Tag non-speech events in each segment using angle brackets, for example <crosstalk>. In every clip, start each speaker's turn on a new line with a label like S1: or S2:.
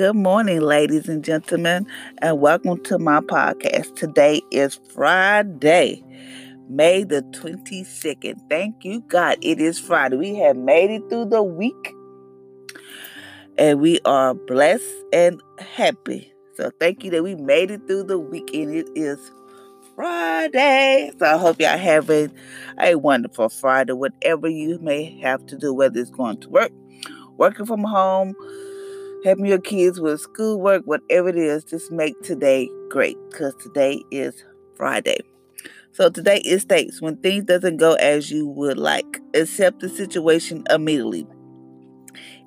S1: Good morning, ladies and gentlemen, and welcome to my podcast. Today is Friday, May the 22nd. Thank you, God. It is Friday. We have made it through the week, and we are blessed and happy. So, thank you that we made it through the week, and it is Friday. So, I hope y'all having a wonderful Friday, whatever you may have to do, whether it's going to work, working from home helping your kids with schoolwork, whatever it is, just make today great because today is Friday. So today it states when things doesn't go as you would like, accept the situation immediately.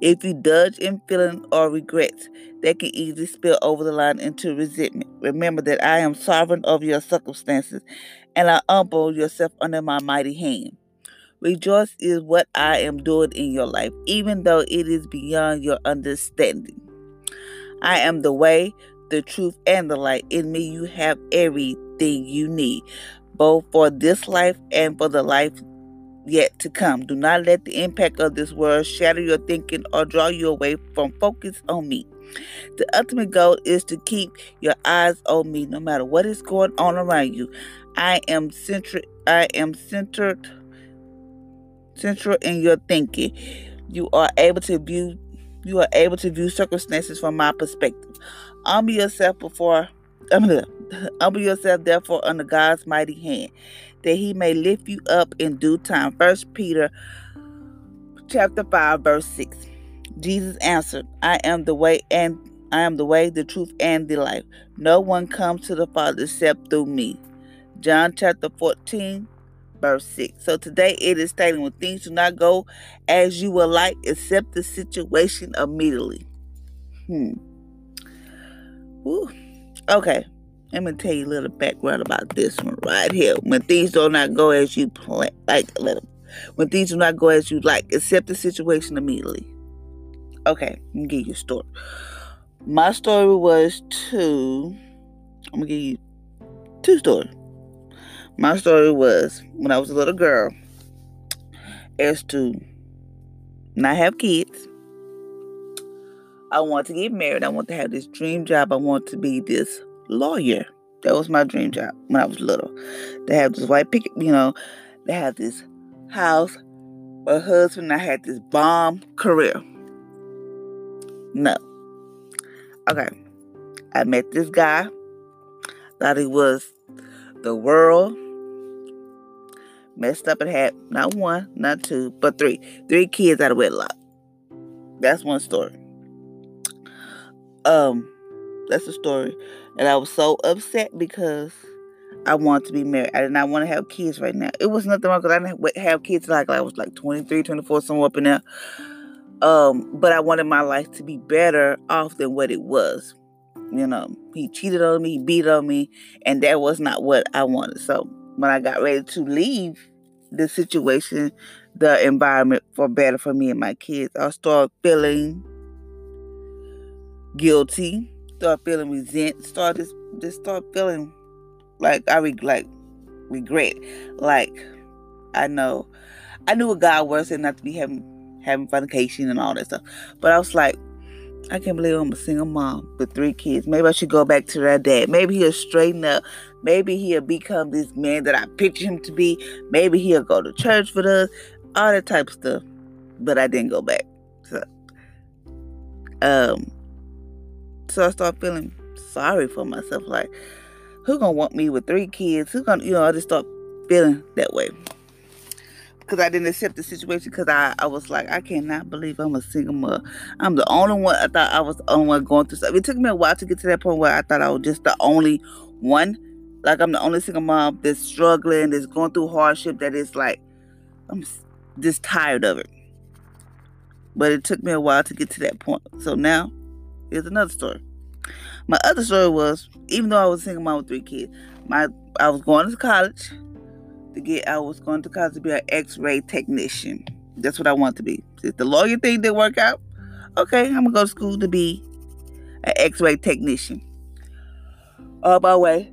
S1: If you dodge in feeling or regrets, that can easily spill over the line into resentment. Remember that I am sovereign over your circumstances, and I humble yourself under my mighty hand. Rejoice is what I am doing in your life, even though it is beyond your understanding. I am the way, the truth, and the light. In me, you have everything you need, both for this life and for the life yet to come. Do not let the impact of this world shatter your thinking or draw you away from focus on me. The ultimate goal is to keep your eyes on me no matter what is going on around you. I am centered I am centered central in your thinking. You are able to view you are able to view circumstances from my perspective. Humble yourself before <laughs> humble yourself therefore under God's mighty hand, that he may lift you up in due time. First Peter chapter 5, verse 6. Jesus answered, I am the way and I am the way, the truth, and the life. No one comes to the Father except through me. John chapter 14, verse 6. So today it is stating when things do not go as you would like, accept the situation immediately. Hmm. Woo. Okay. Let me tell you a little background about this one right here. When things do not go as you plan, like when things do not go as you like, accept the situation immediately. Okay, let me give you a story. My story was two. I'm gonna give you two stories. My story was when I was a little girl, as to not have kids. I want to get married. I want to have this dream job. I want to be this lawyer. That was my dream job when I was little. To have this white picket, you know, to have this house, a husband. I had this bomb career. No. Okay. I met this guy. Thought he was the world messed up and had not one, not two, but three. Three kids out of wedlock. That's one story. Um, that's a story. And I was so upset because I wanted to be married. I did not want to have kids right now. It was nothing wrong because I didn't have kids like I was like 23, 24, somewhere up in there. Um, but I wanted my life to be better off than what it was. You know, he cheated on me, he beat on me, and that was not what I wanted. So when I got ready to leave the situation, the environment for better for me and my kids, I started feeling guilty, start feeling resent, start just just start feeling like I re- like regret, like I know I knew what God was and not to be having having fornication and all that stuff, but I was like, I can't believe I'm a single mom with three kids. Maybe I should go back to that dad. Maybe he'll straighten up. Maybe he'll become this man that I picture him to be. Maybe he'll go to church with us. All that type of stuff. But I didn't go back. So, um, so I started feeling sorry for myself. Like, who gonna want me with three kids? Who gonna, you know, I just start feeling that way because I didn't accept the situation because I, I was like, I cannot believe I'm a single mother. I'm the only one. I thought I was the only one going through stuff. It took me a while to get to that point where I thought I was just the only one. Like I'm the only single mom that's struggling, that's going through hardship, that is like, I'm just tired of it. But it took me a while to get to that point. So now, here's another story. My other story was, even though I was a single mom with three kids, my I was going to college to get I was going to college to be an X-ray technician. That's what I want to be. If the lawyer thing didn't work out, okay, I'm gonna go to school to be an X-ray technician. On my way,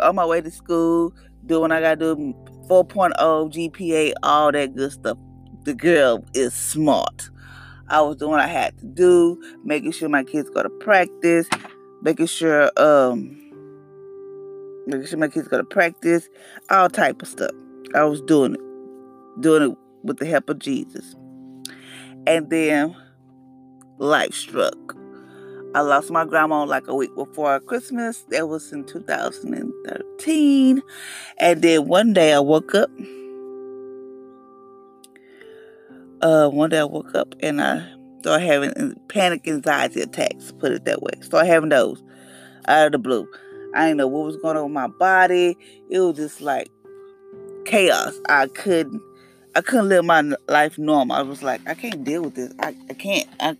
S1: on my way to school, doing I gotta do 4.0 GPA, all that good stuff. The girl is smart. I was doing what I had to do, making sure my kids go to practice, making sure um making sure my kids go to practice, all type of stuff. I was doing it, doing it with the help of Jesus. And then life struck. I lost my grandma like a week before Christmas. That was in 2013. And then one day I woke up. Uh, one day I woke up and I started having panic anxiety attacks, put it that way. Started having those out of the blue. I didn't know what was going on with my body. It was just like chaos. I couldn't I couldn't live my life normal. I was like, I can't deal with this. I, I can't. I,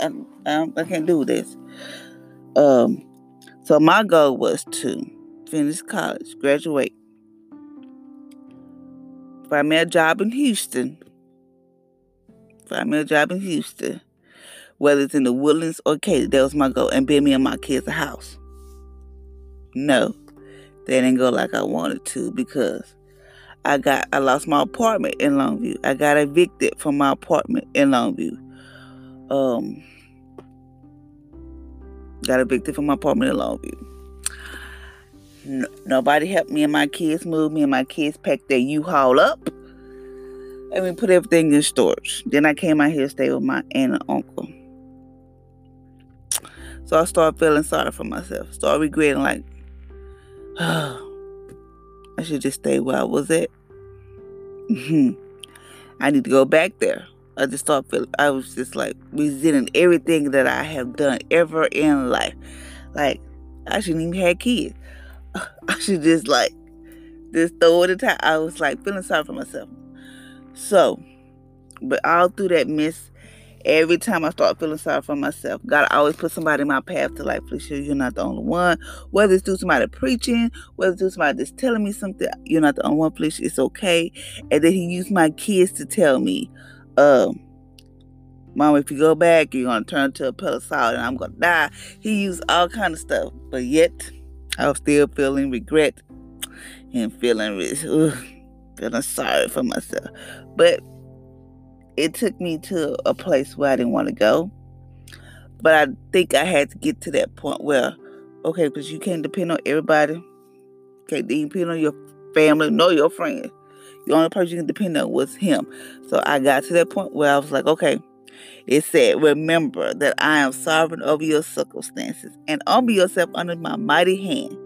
S1: I, I, I can't do this. Um, so my goal was to finish college, graduate, find me a job in Houston. Find me a job in Houston, whether it's in the Woodlands or Katy. That was my goal, and build me and my kids a house. No, that didn't go like I wanted to because I got I lost my apartment in Longview. I got evicted from my apartment in Longview. Um got evicted from my apartment in Longview. No, nobody helped me and my kids move. Me and my kids packed their U-Haul up. And we put everything in storage. Then I came out here to stay with my aunt and uncle. So I started feeling sorry for myself. Started regretting like, <sighs> I should just stay where I was at. <laughs> I need to go back there. I just thought I was just like resenting everything that I have done ever in life. Like I shouldn't even have kids. <laughs> I should just like just throw it time. I was like feeling sorry for myself. So, but all through that mess, Every time I start feeling sorry for myself, God always put somebody in my path to like, sure you're not the only one. Whether it's through somebody preaching, whether it's through somebody just telling me something, you're not the only one, please, it's okay. And then he used my kids to tell me, um, Mom, if you go back, you're gonna turn to a pillar salt and I'm gonna die. He used all kind of stuff, but yet I was still feeling regret and feeling ugh, feeling sorry for myself. But it took me to a place where I didn't want to go. But I think I had to get to that point where, okay, because you can't depend on everybody. Can't depend on your family, nor your friends. The only person you can depend on was him. So I got to that point where I was like, okay, it said, remember that I am sovereign over your circumstances and humble yourself under my mighty hand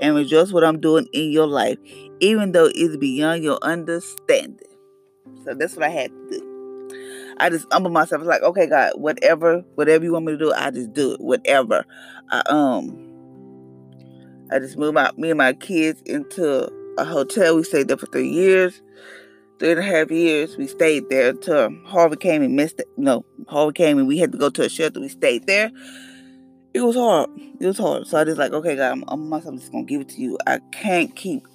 S1: and rejoice what I'm doing in your life, even though it's beyond your understanding. So that's what I had to do. I just humble myself. It's like, okay, God, whatever, whatever you want me to do, I just do it. Whatever. I um I just moved my me and my kids into a hotel. We stayed there for three years. Three and a half years. We stayed there until Harvey came and missed it. No, Harvey came and we had to go to a shelter. We stayed there. It was hard. It was hard. So I just like, okay, God, I'm, I'm just gonna give it to you. I can't keep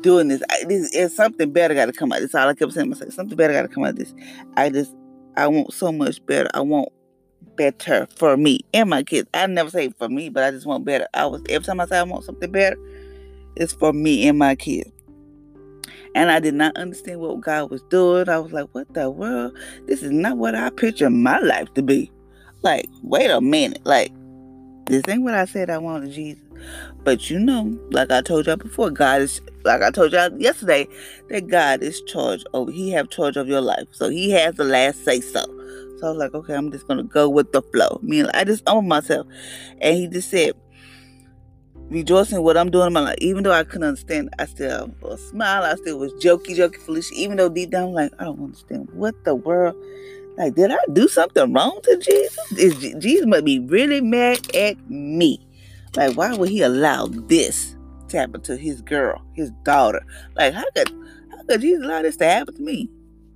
S1: doing this. I, this is something better got to come out. That's all I kept saying. Myself, something better got to come out of this. I just I want so much better. I want better for me and my kids. I never say for me, but I just want better. I was every time I say I want something better, it's for me and my kids. And I did not understand what God was doing. I was like, what the world? This is not what I picture my life to be. Like, wait a minute. Like, this ain't what I said I wanted, Jesus. But you know, like I told y'all before, God is like I told y'all yesterday, that God is charge over He have charge of your life. So He has the last say so. So I was like, okay, I'm just gonna go with the flow. I mean, I just own myself. And he just said, rejoicing what I'm doing in my life. Even though I couldn't understand, I still smile. I still was jokey, jokey, foolish. Even though deep down, I'm like, I don't understand what the world. Like, did I do something wrong to Jesus? Is Jesus must be really mad at me? Like, why would he allow this to happen to his girl, his daughter? Like, how could how could Jesus allow this to happen to me?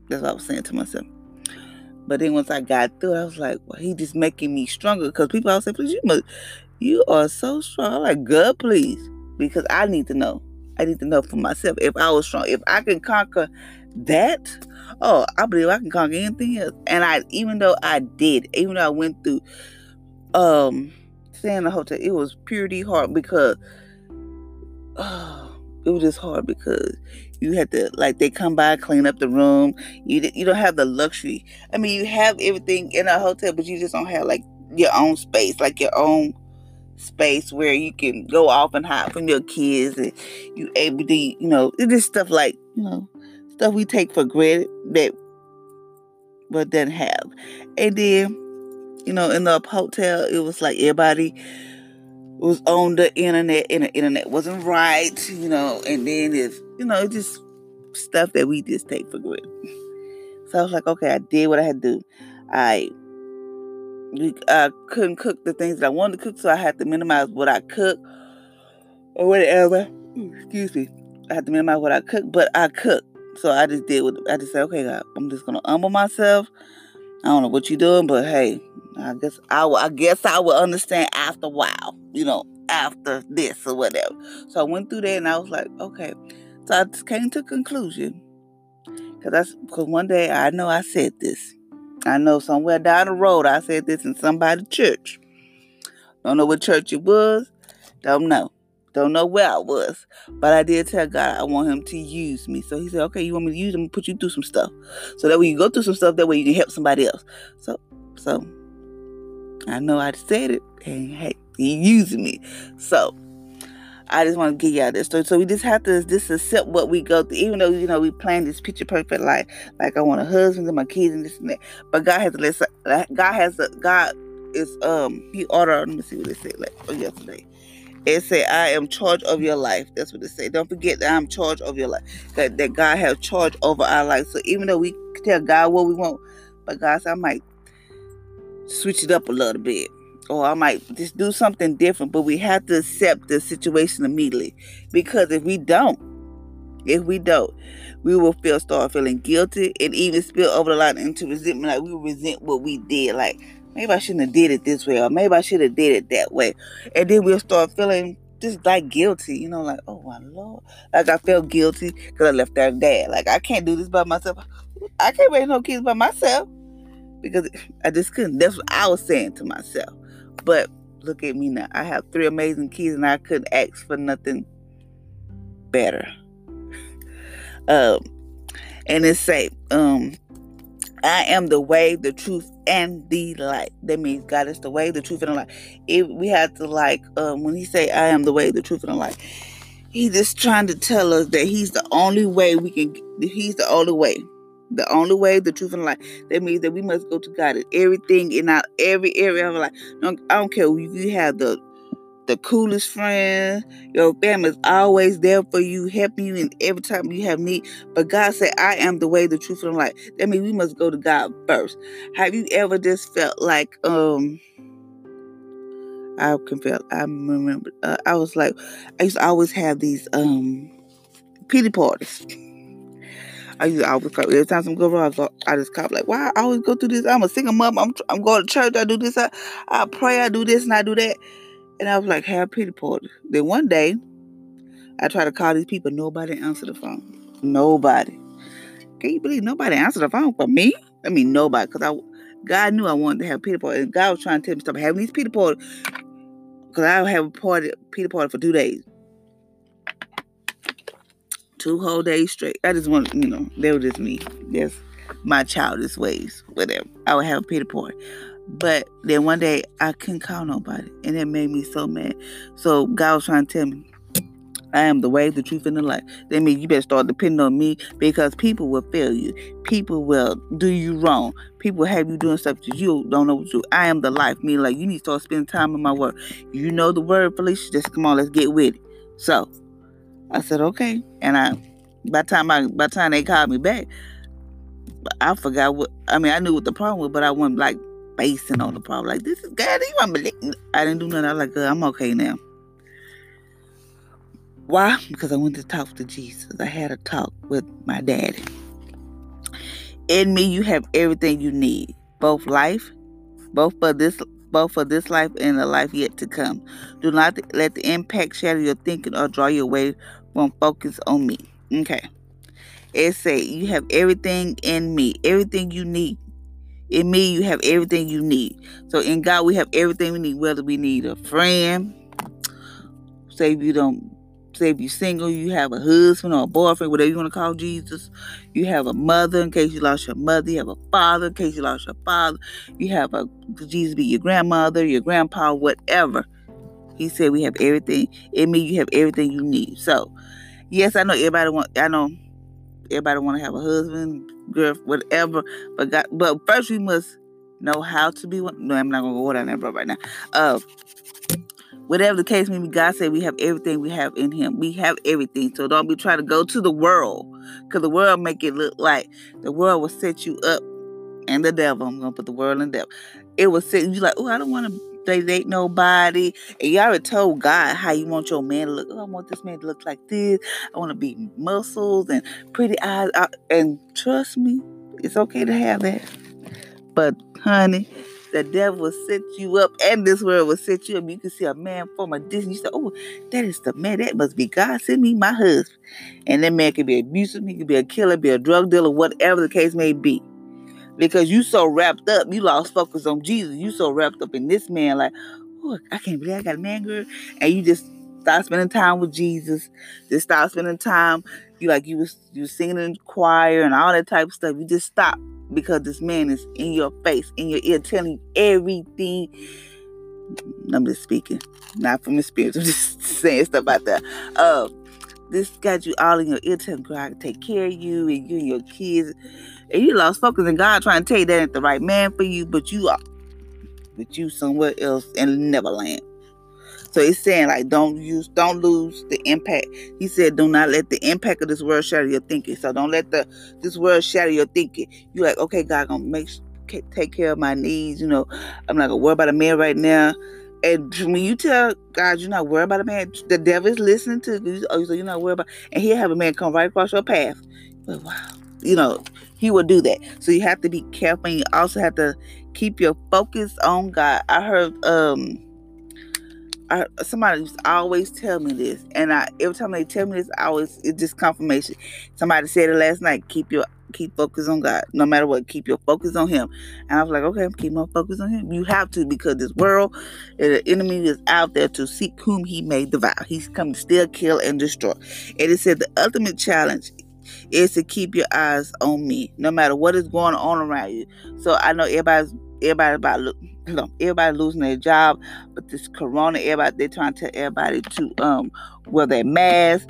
S1: That's what I was saying to myself. But then once I got through, I was like, well, he just making me stronger. Because people always say, please, you must, you are so strong. I'm like, God, please. Because I need to know. I need to know for myself if I was strong. If I can conquer that, oh, I believe I can conquer anything else. And I, even though I did, even though I went through, um, staying in the hotel, it was purely hard because, oh, <sighs> it was just hard because you had to like they come by clean up the room. You you don't have the luxury. I mean, you have everything in a hotel, but you just don't have like your own space, like your own space where you can go off and hide from your kids and you able to, you know, it is stuff like, you know, stuff we take for granted that but didn't have. And then, you know, in the hotel, it was like everybody was on the internet and the internet wasn't right, you know, and then it's, you know, just stuff that we just take for granted. So I was like, okay, I did what I had to do. I I couldn't cook the things that I wanted to cook, so I had to minimize what I cook or whatever. Excuse me. I had to minimize what I cook, but I cook. So I just did what I just said, okay, God, I'm just gonna humble myself. I don't know what you're doing, but hey, I guess I will, I guess I will understand after a while, you know, after this or whatever. So I went through that and I was like, okay. So I just came to a conclusion. Cause that's because one day I know I said this. I know somewhere down the road I said this in somebody's church. Don't know what church it was. Don't know. Don't know where I was. But I did tell God I want him to use me. So he said, okay, you want me to use him put you through some stuff. So that way you go through some stuff, that way you can help somebody else. So so I know I said it, and hey, he using me. So I just want to give y'all this story. So we just have to just accept what we go through, even though you know we plan this picture perfect life. Like I want a husband and my kids and this and that. But God has to listen. God has a God is um He ordered. Let me see what it said like yesterday. It say, I am charge of your life. That's what it say. Don't forget that I'm charge of your life. That, that God has charge over our life. So even though we tell God what we want, but God said I might switch it up a little bit or I might just do something different, but we have to accept the situation immediately. Because if we don't, if we don't, we will feel start feeling guilty and even spill over the line into resentment. Like we resent what we did. Like maybe I shouldn't have did it this way, or maybe I should have did it that way. And then we'll start feeling just like guilty, you know, like, oh my lord. Like I felt guilty because I left their dad. Like I can't do this by myself. I can't raise no kids by myself. Because I just couldn't. That's what I was saying to myself. But look at me now. I have three amazing kids and I couldn't ask for nothing better. um, and it say, um, I am the way, the truth, and the light. That means God is the way, the truth, and the light. If we have to like, um, when He say, "I am the way, the truth, and the light," He's just trying to tell us that He's the only way we can. He's the only way the only way, the truth, and the light. That means that we must go to God in everything in our every area of our life. I don't care if you have the the coolest friend, your family is always there for you, helping you in every time you have need. But God said, I am the way, the truth, and the light. That means we must go to God first. Have you ever just felt like um I can feel I remember uh, I was like I used to always have these um pity parties. I used to always call every time something go wrong. I just cop like, why I always go through this? I'm a single mom. I'm I'm going to church. I do this. I, I pray. I do this and I do that. And I was like, have pity party. Then one day, I tried to call these people. Nobody answered the phone. Nobody. Can you believe nobody answered the phone for me? I mean, nobody. Because I, God knew I wanted to have pity party. And God was trying to tell me stop having these pity party. Because I have a party, pity party for two days two whole days straight. I just want, you know, they were just me. That's my childish ways, whatever. I would have a pity party. But then one day I couldn't call nobody, and it made me so mad. So God was trying to tell me, I am the way, the truth, and the life. That means you better start depending on me because people will fail you. People will do you wrong. People have you doing stuff that you don't know what to do. I am the life. Me like you need to start spending time in my word. You know the word, Felicia. Just come on, let's get with it. So I said, okay. And I by the time I by time they called me back, I forgot what I mean, I knew what the problem was, but I wasn't like basing on the problem. Like this is God, you want believe I didn't do nothing. I was like, I'm okay now. Why? Because I went to talk to Jesus. I had a talk with my daddy. In me, you have everything you need, both life, both for this both for this life and the life yet to come. Do not let the impact shatter your thinking or draw you away from focus on me. Okay. It say you have everything in me, everything you need. In me, you have everything you need. So in God, we have everything we need. Whether we need a friend, say you don't, say if you're single, you have a husband or a boyfriend, whatever you want to call Jesus. You have a mother in case you lost your mother. You have a father in case you lost your father. You have a Jesus be your grandmother, your grandpa, whatever. He said we have everything. It means you have everything you need. So, yes, I know everybody want. I know everybody want to have a husband, girl, whatever. But God, but first we must know how to be one. No, I'm not gonna go down that road right now. Uh, whatever the case may be, God said we have everything we have in Him. We have everything. So don't be trying to go to the world, because the world make it look like the world will set you up, and the devil. I'm gonna put the world in devil. It will set you like, oh, I don't want to they date nobody. And you already told God how you want your man to look. Oh, I want this man to look like this. I want to be muscles and pretty eyes. Uh, and trust me, it's okay to have that. But honey, the devil will set you up and this world will set you up. You can see a man from a distance. You say, Oh, that is the man. That must be God. Send me my husband. And that man could be abusive, he could be a killer, be a drug dealer, whatever the case may be because you so wrapped up, you lost focus on Jesus. You so wrapped up in this man, like, oh, I can't believe I got a man, girl, and you just start spending time with Jesus. Just start spending time. You like you was you singing in choir and all that type of stuff. You just stop because this man is in your face, in your ear, telling you everything. I'm just speaking, not from experience. <laughs> I'm just saying stuff like that. Uh, this got you all in your ear, telling God to take care of you and you and your kids and you lost focus and God trying to tell you that ain't the right man for you, but you are but you somewhere else in Neverland. So he's saying like don't use don't lose the impact. He said do not let the impact of this world shatter your thinking. So don't let the this world shatter your thinking. You like, okay, God gonna make take care of my needs, you know. I'm not gonna worry about a man right now. And when you tell God you're not worried about a man, the devil is listening to you. Oh, so you're not worried about, and he'll have a man come right across your path. But wow, you know, he will do that. So you have to be careful. And you also have to keep your focus on God. I heard um I, somebody always tell me this, and I every time they tell me this, I always it's just confirmation. Somebody said it last night. Keep your keep focus on God, no matter what. Keep your focus on Him. And I was like, okay, keep my focus on Him. You have to because this world, and the enemy is out there to seek whom He may devour. He's come to steal, kill, and destroy. And it said the ultimate challenge is to keep your eyes on me, no matter what is going on around you. So I know everybody's everybody about look, everybody losing their job, but this corona, everybody they're trying to tell everybody to um wear their mask.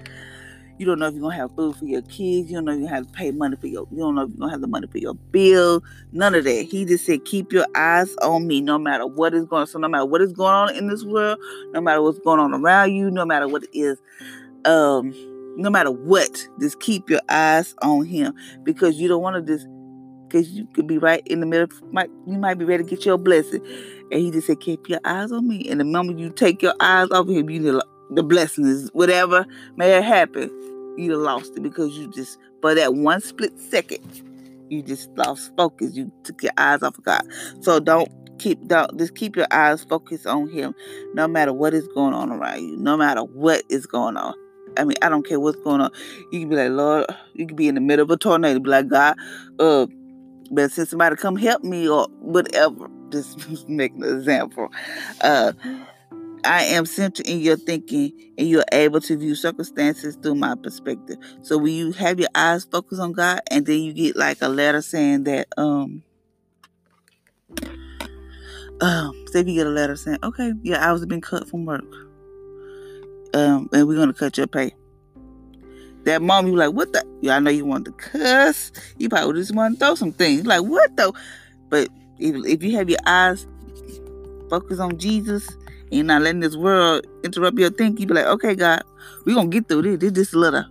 S1: You don't know if you're gonna have food for your kids. You don't know if you're have to pay money for your. You don't know if you're gonna have the money for your bill. None of that. He just said, keep your eyes on me, no matter what is going. So no matter what is going on in this world, no matter what's going on around you, no matter what it is, um, no matter what, just keep your eyes on him because you don't want to just because you could be right in the middle. Might you might be ready to get your blessing, and he just said, "Keep your eyes on me." And the moment you take your eyes off of him, you the blessing is whatever may have happened, you lost it because you just for that one split second, you just lost focus. You took your eyes off of God. So don't keep don't just keep your eyes focused on Him, no matter what is going on around you, no matter what is going on. I mean, I don't care what's going on. You can be like, Lord, you can be in the middle of a tornado, be like, God, uh, but since somebody come help me or whatever, just <laughs> make an example. Uh, I am centered in your thinking and you're able to view circumstances through my perspective. So when you have your eyes focused on God and then you get like a letter saying that, um, um, say if you get a letter saying, okay, your hours have been cut from work um, and we're gonna cut your pay. That mom, you like, what the? Yeah, I know you want to cuss. You probably just want to throw some things. Like, what though? But if, if you have your eyes focused on Jesus you're not letting this world interrupt your thinking, you be like, okay, God, we're gonna get through this. This a little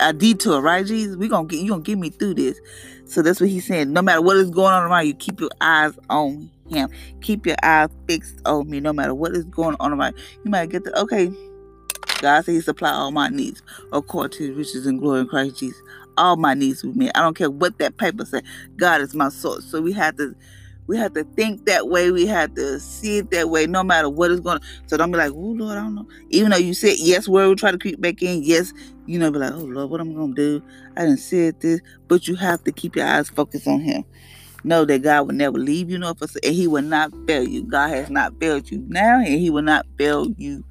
S1: a detour, right, Jesus? We gonna get you gonna get me through this. So that's what he's saying. No matter what is going on around you, keep your eyes on him. Keep your eyes fixed on me, no matter what is going on around you. You might get the okay God said He supply all my needs according to His riches and glory in Christ Jesus. All my needs with me. I don't care what that paper said. God is my source. So we have to we have to think that way. We have to see it that way, no matter what is going on. So don't be like, oh Lord, I don't know. Even though you said yes, word will try to creep back in. Yes, you know, be like, oh Lord, what am I gonna do? I didn't see it this, but you have to keep your eyes focused on Him. Know that God will never leave you nor forsake, and He will not fail you. God has not failed you now, and He will not fail you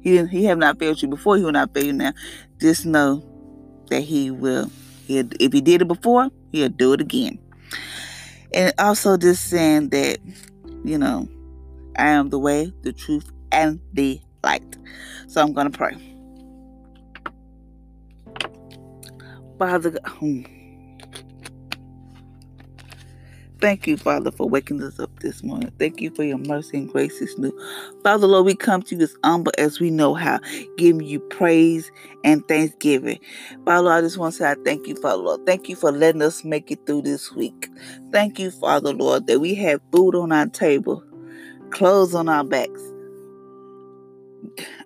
S1: He didn't, he have not failed you before. He will not fail you now. Just know that he will. He'll, if he did it before, he'll do it again. And also just saying that, you know, I am the way, the truth, and the light. So I'm gonna pray. Father, hmm. Thank you, Father, for waking us up this morning. Thank you for your mercy and grace is new. Father, Lord, we come to you as humble as we know how, giving you praise and thanksgiving. Father, Lord, I just want to say I thank you, Father, Lord. Thank you for letting us make it through this week. Thank you, Father, Lord, that we have food on our table, clothes on our backs,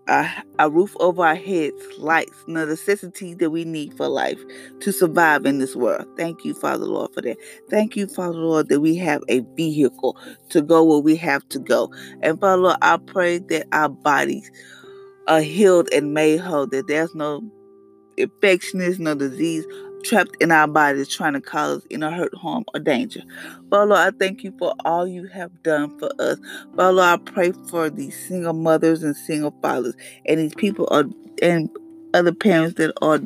S1: a, a roof over our heads, lights, the necessities that we need for life to survive in this world. Thank you, Father Lord, for that. Thank you, Father Lord, that we have a vehicle to go where we have to go. And Father Lord, I pray that our bodies are healed and made whole, that there's no infections, no disease trapped in our bodies trying to cause us any hurt, harm, or danger. Father, Lord, I thank you for all you have done for us. Father, Lord, I pray for these single mothers and single fathers and these people are and other parents that are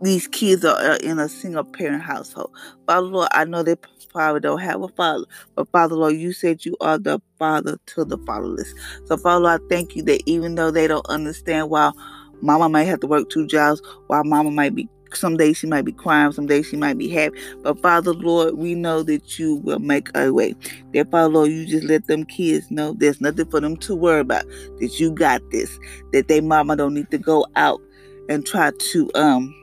S1: these kids are in a single parent household. Father Lord, I know they probably don't have a father, but Father Lord, you said you are the father to the fatherless. So Father Lord, I thank you that even though they don't understand why mama might have to work two jobs, while mama might be some days she might be crying, some days she might be happy. But Father Lord, we know that you will make a way. That Father Lord, you just let them kids know there's nothing for them to worry about. That you got this. That they mama don't need to go out and try to um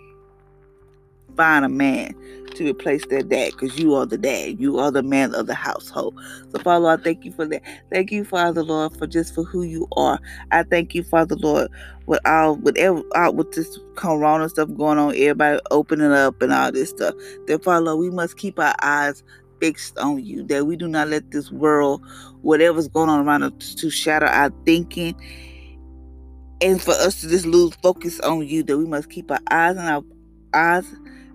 S1: find a man to replace their dad because you are the dad. You are the man of the household. So, Father, I thank you for that. Thank you, Father, Lord, for just for who you are. I thank you, Father, Lord, with all with every, all, with this corona stuff going on, everybody opening up and all this stuff. That, Father, we must keep our eyes fixed on you. That we do not let this world, whatever's going on around us, to shatter our thinking. And for us to just lose focus on you, that we must keep our eyes on our eyes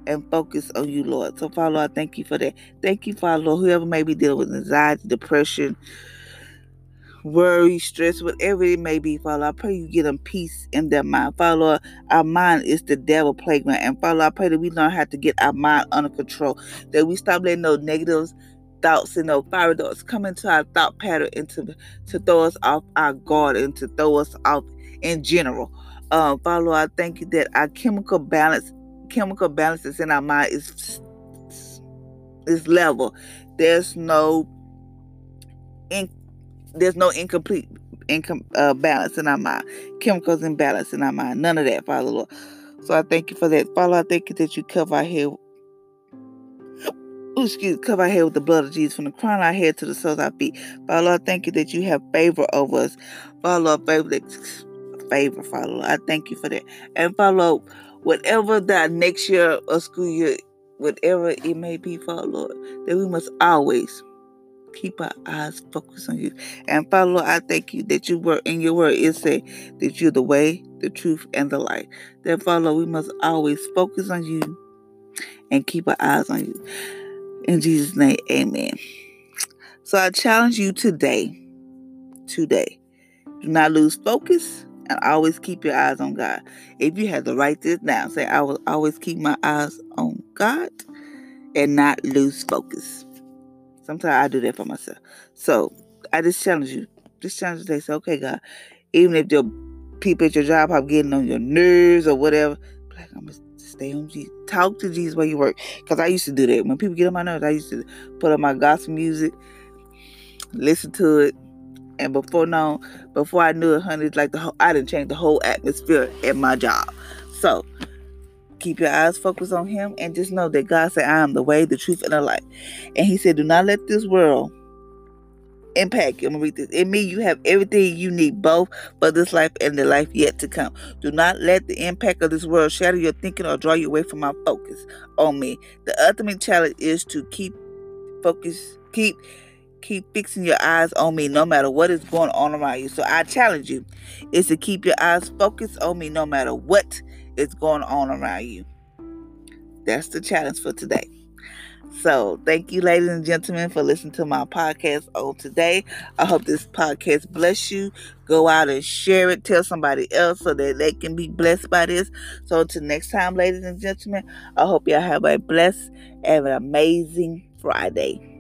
S1: and focus on you, Lord. So, Father, Lord, thank you for that. Thank you, Father, Lord, whoever may be dealing with anxiety, depression, worry, stress, whatever it may be, Father, I pray you get them peace in their mind. Father, Lord, our mind is the devil playground. And Father, I pray that we learn how to get our mind under control, that we stop letting those negatives thoughts and those fire darts come into our thought pattern and to, to throw us off our guard and to throw us off in general. Uh, Father, Lord, I thank you that our chemical balance chemical balance that's in our mind is is level. There's no in, there's no incomplete income uh, balance in our mind. Chemicals imbalance in our mind. None of that, Father Lord. So I thank you for that. Father, I thank you that you cover our head. Ooh, excuse cover our head with the blood of Jesus from the crown of our head to the soles of our feet. Father Lord, thank you that you have favor over us. Father Lord, favor favor, Father Lord. I thank you for that. And Father Lord, whatever that next year or school year, whatever it may be, Father Lord, that we must always keep our eyes focused on you. And Father Lord, I thank you that you were in your word it say that you're the way, the truth, and the light. That Father Lord, we must always focus on you and keep our eyes on you. In Jesus' name, amen. So I challenge you today, today, do not lose focus and always keep your eyes on God. If you had to write this down, say, I will always keep my eyes on God and not lose focus. Sometimes I do that for myself. So I just challenge you. Just challenge you to say, okay, God, even if your people at your job are getting on your nerves or whatever, like, I'm going to stay on Jesus. Talk to Jesus while you work. Because I used to do that. When people get on my nerves, I used to put on my gospel music, listen to it, and before now, before I knew it, honey, like the whole, I didn't change the whole atmosphere at my job. So keep your eyes focused on him and just know that God said, I am the way, the truth, and the life." And he said, Do not let this world impact you. I'm gonna read this. In me, you have everything you need, both for this life and the life yet to come. Do not let the impact of this world shatter your thinking or draw you away from my focus on me. The ultimate challenge is to keep focus, keep keep fixing your eyes on me no matter what is going on around you. So I challenge you is to keep your eyes focused on me no matter what is going on around you. That's the challenge for today. So, thank you, ladies and gentlemen, for listening to my podcast on today. I hope this podcast bless you. Go out and share it. Tell somebody else so that they can be blessed by this. So, until next time, ladies and gentlemen, I hope y'all have a blessed and an amazing Friday.